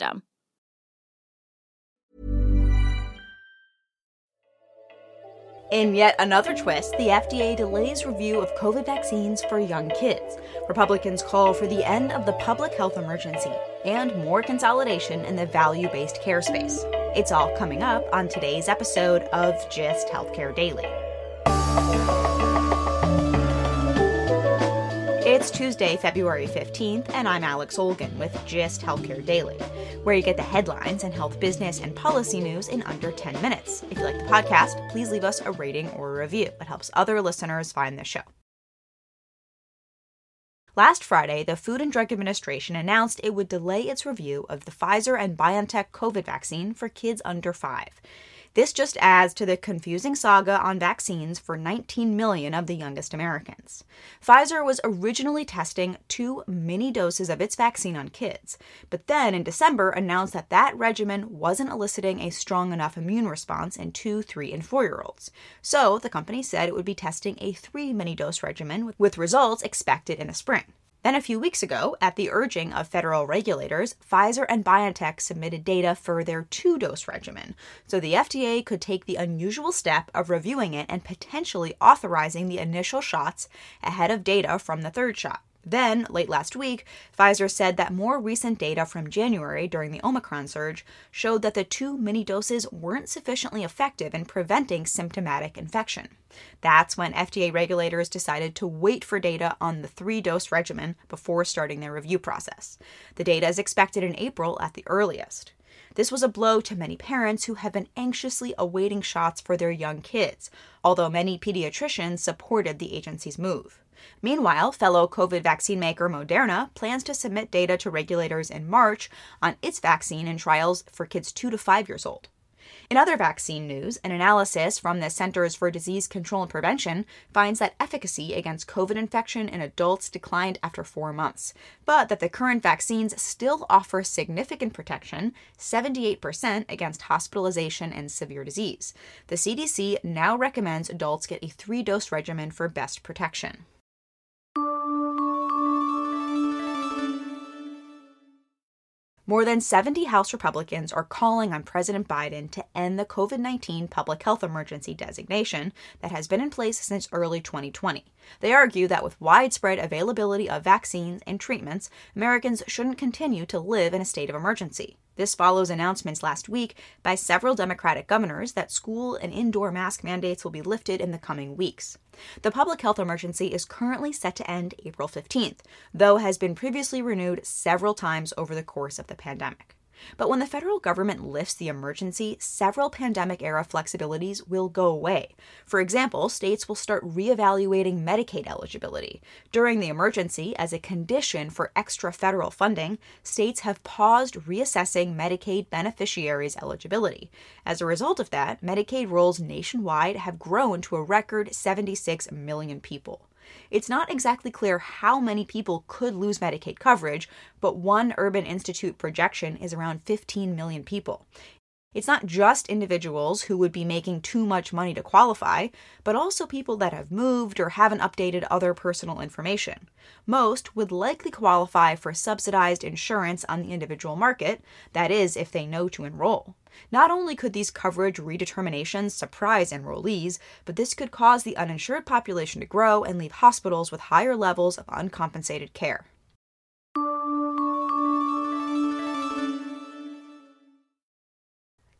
system. In yet another twist, the FDA delays review of COVID vaccines for young kids. Republicans call for the end of the public health emergency and more consolidation in the value based care space. It's all coming up on today's episode of Gist Healthcare Daily. It's Tuesday, February 15th, and I'm Alex Olgin with Gist Healthcare Daily, where you get the headlines and health business and policy news in under 10 minutes. If you like the podcast, please leave us a rating or a review. It helps other listeners find the show. Last Friday, the Food and Drug Administration announced it would delay its review of the Pfizer and BioNTech COVID vaccine for kids under 5. This just adds to the confusing saga on vaccines for 19 million of the youngest Americans. Pfizer was originally testing two mini doses of its vaccine on kids, but then in December announced that that regimen wasn't eliciting a strong enough immune response in 2, 3, and 4 year olds. So the company said it would be testing a three mini dose regimen with results expected in the spring. Then, a few weeks ago, at the urging of federal regulators, Pfizer and BioNTech submitted data for their two dose regimen, so the FDA could take the unusual step of reviewing it and potentially authorizing the initial shots ahead of data from the third shot. Then, late last week, Pfizer said that more recent data from January during the Omicron surge showed that the two mini doses weren't sufficiently effective in preventing symptomatic infection. That's when FDA regulators decided to wait for data on the three dose regimen before starting their review process. The data is expected in April at the earliest. This was a blow to many parents who have been anxiously awaiting shots for their young kids, although many pediatricians supported the agency's move. Meanwhile, fellow COVID vaccine maker Moderna plans to submit data to regulators in March on its vaccine in trials for kids 2 to 5 years old. In other vaccine news, an analysis from the Centers for Disease Control and Prevention finds that efficacy against COVID infection in adults declined after four months, but that the current vaccines still offer significant protection 78% against hospitalization and severe disease. The CDC now recommends adults get a three dose regimen for best protection. More than 70 House Republicans are calling on President Biden to end the COVID 19 public health emergency designation that has been in place since early 2020. They argue that with widespread availability of vaccines and treatments, Americans shouldn't continue to live in a state of emergency. This follows announcements last week by several Democratic governors that school and indoor mask mandates will be lifted in the coming weeks. The public health emergency is currently set to end April 15th, though has been previously renewed several times over the course of the pandemic. But when the federal government lifts the emergency, several pandemic era flexibilities will go away. For example, states will start reevaluating Medicaid eligibility. During the emergency, as a condition for extra federal funding, states have paused reassessing Medicaid beneficiaries' eligibility. As a result of that, Medicaid rolls nationwide have grown to a record 76 million people. It's not exactly clear how many people could lose Medicaid coverage, but one Urban Institute projection is around 15 million people. It's not just individuals who would be making too much money to qualify, but also people that have moved or haven't updated other personal information. Most would likely qualify for subsidized insurance on the individual market, that is, if they know to enroll. Not only could these coverage redeterminations surprise enrollees, but this could cause the uninsured population to grow and leave hospitals with higher levels of uncompensated care.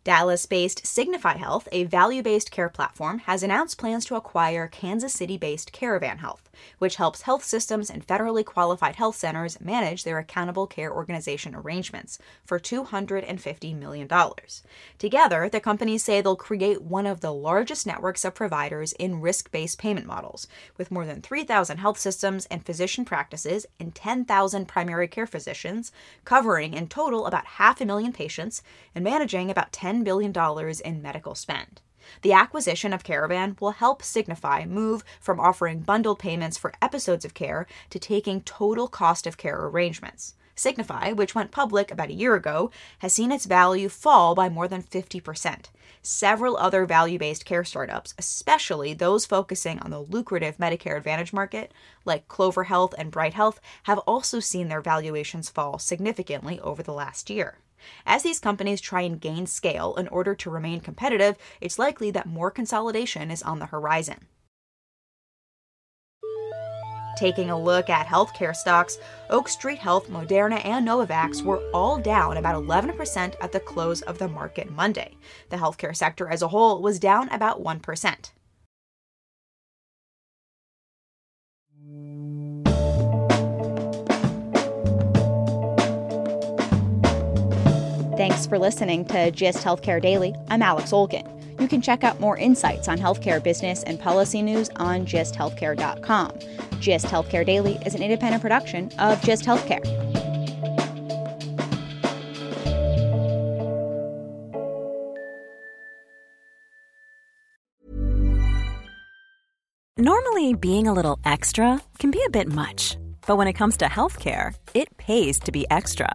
Dallas based Signify Health, a value based care platform, has announced plans to acquire Kansas City based Caravan Health, which helps health systems and federally qualified health centers manage their accountable care organization arrangements for $250 million. Together, the companies say they'll create one of the largest networks of providers in risk based payment models, with more than 3,000 health systems and physician practices and 10,000 primary care physicians, covering in total about half a million patients and managing about 10 $10 billion in medical spend. The acquisition of Caravan will help Signify move from offering bundled payments for episodes of care to taking total cost of care arrangements. Signify, which went public about a year ago, has seen its value fall by more than 50%. Several other value based care startups, especially those focusing on the lucrative Medicare Advantage market, like Clover Health and Bright Health, have also seen their valuations fall significantly over the last year. As these companies try and gain scale in order to remain competitive, it's likely that more consolidation is on the horizon. Taking a look at healthcare stocks, Oak Street Health, Moderna, and Novavax were all down about 11% at the close of the market Monday. The healthcare sector as a whole was down about 1%. Thanks for listening to GIST Healthcare Daily. I'm Alex Olgin. You can check out more insights on healthcare business and policy news on gisthealthcare.com. GIST Healthcare Daily is an independent production of GIST Healthcare. Normally, being a little extra can be a bit much, but when it comes to healthcare, it pays to be extra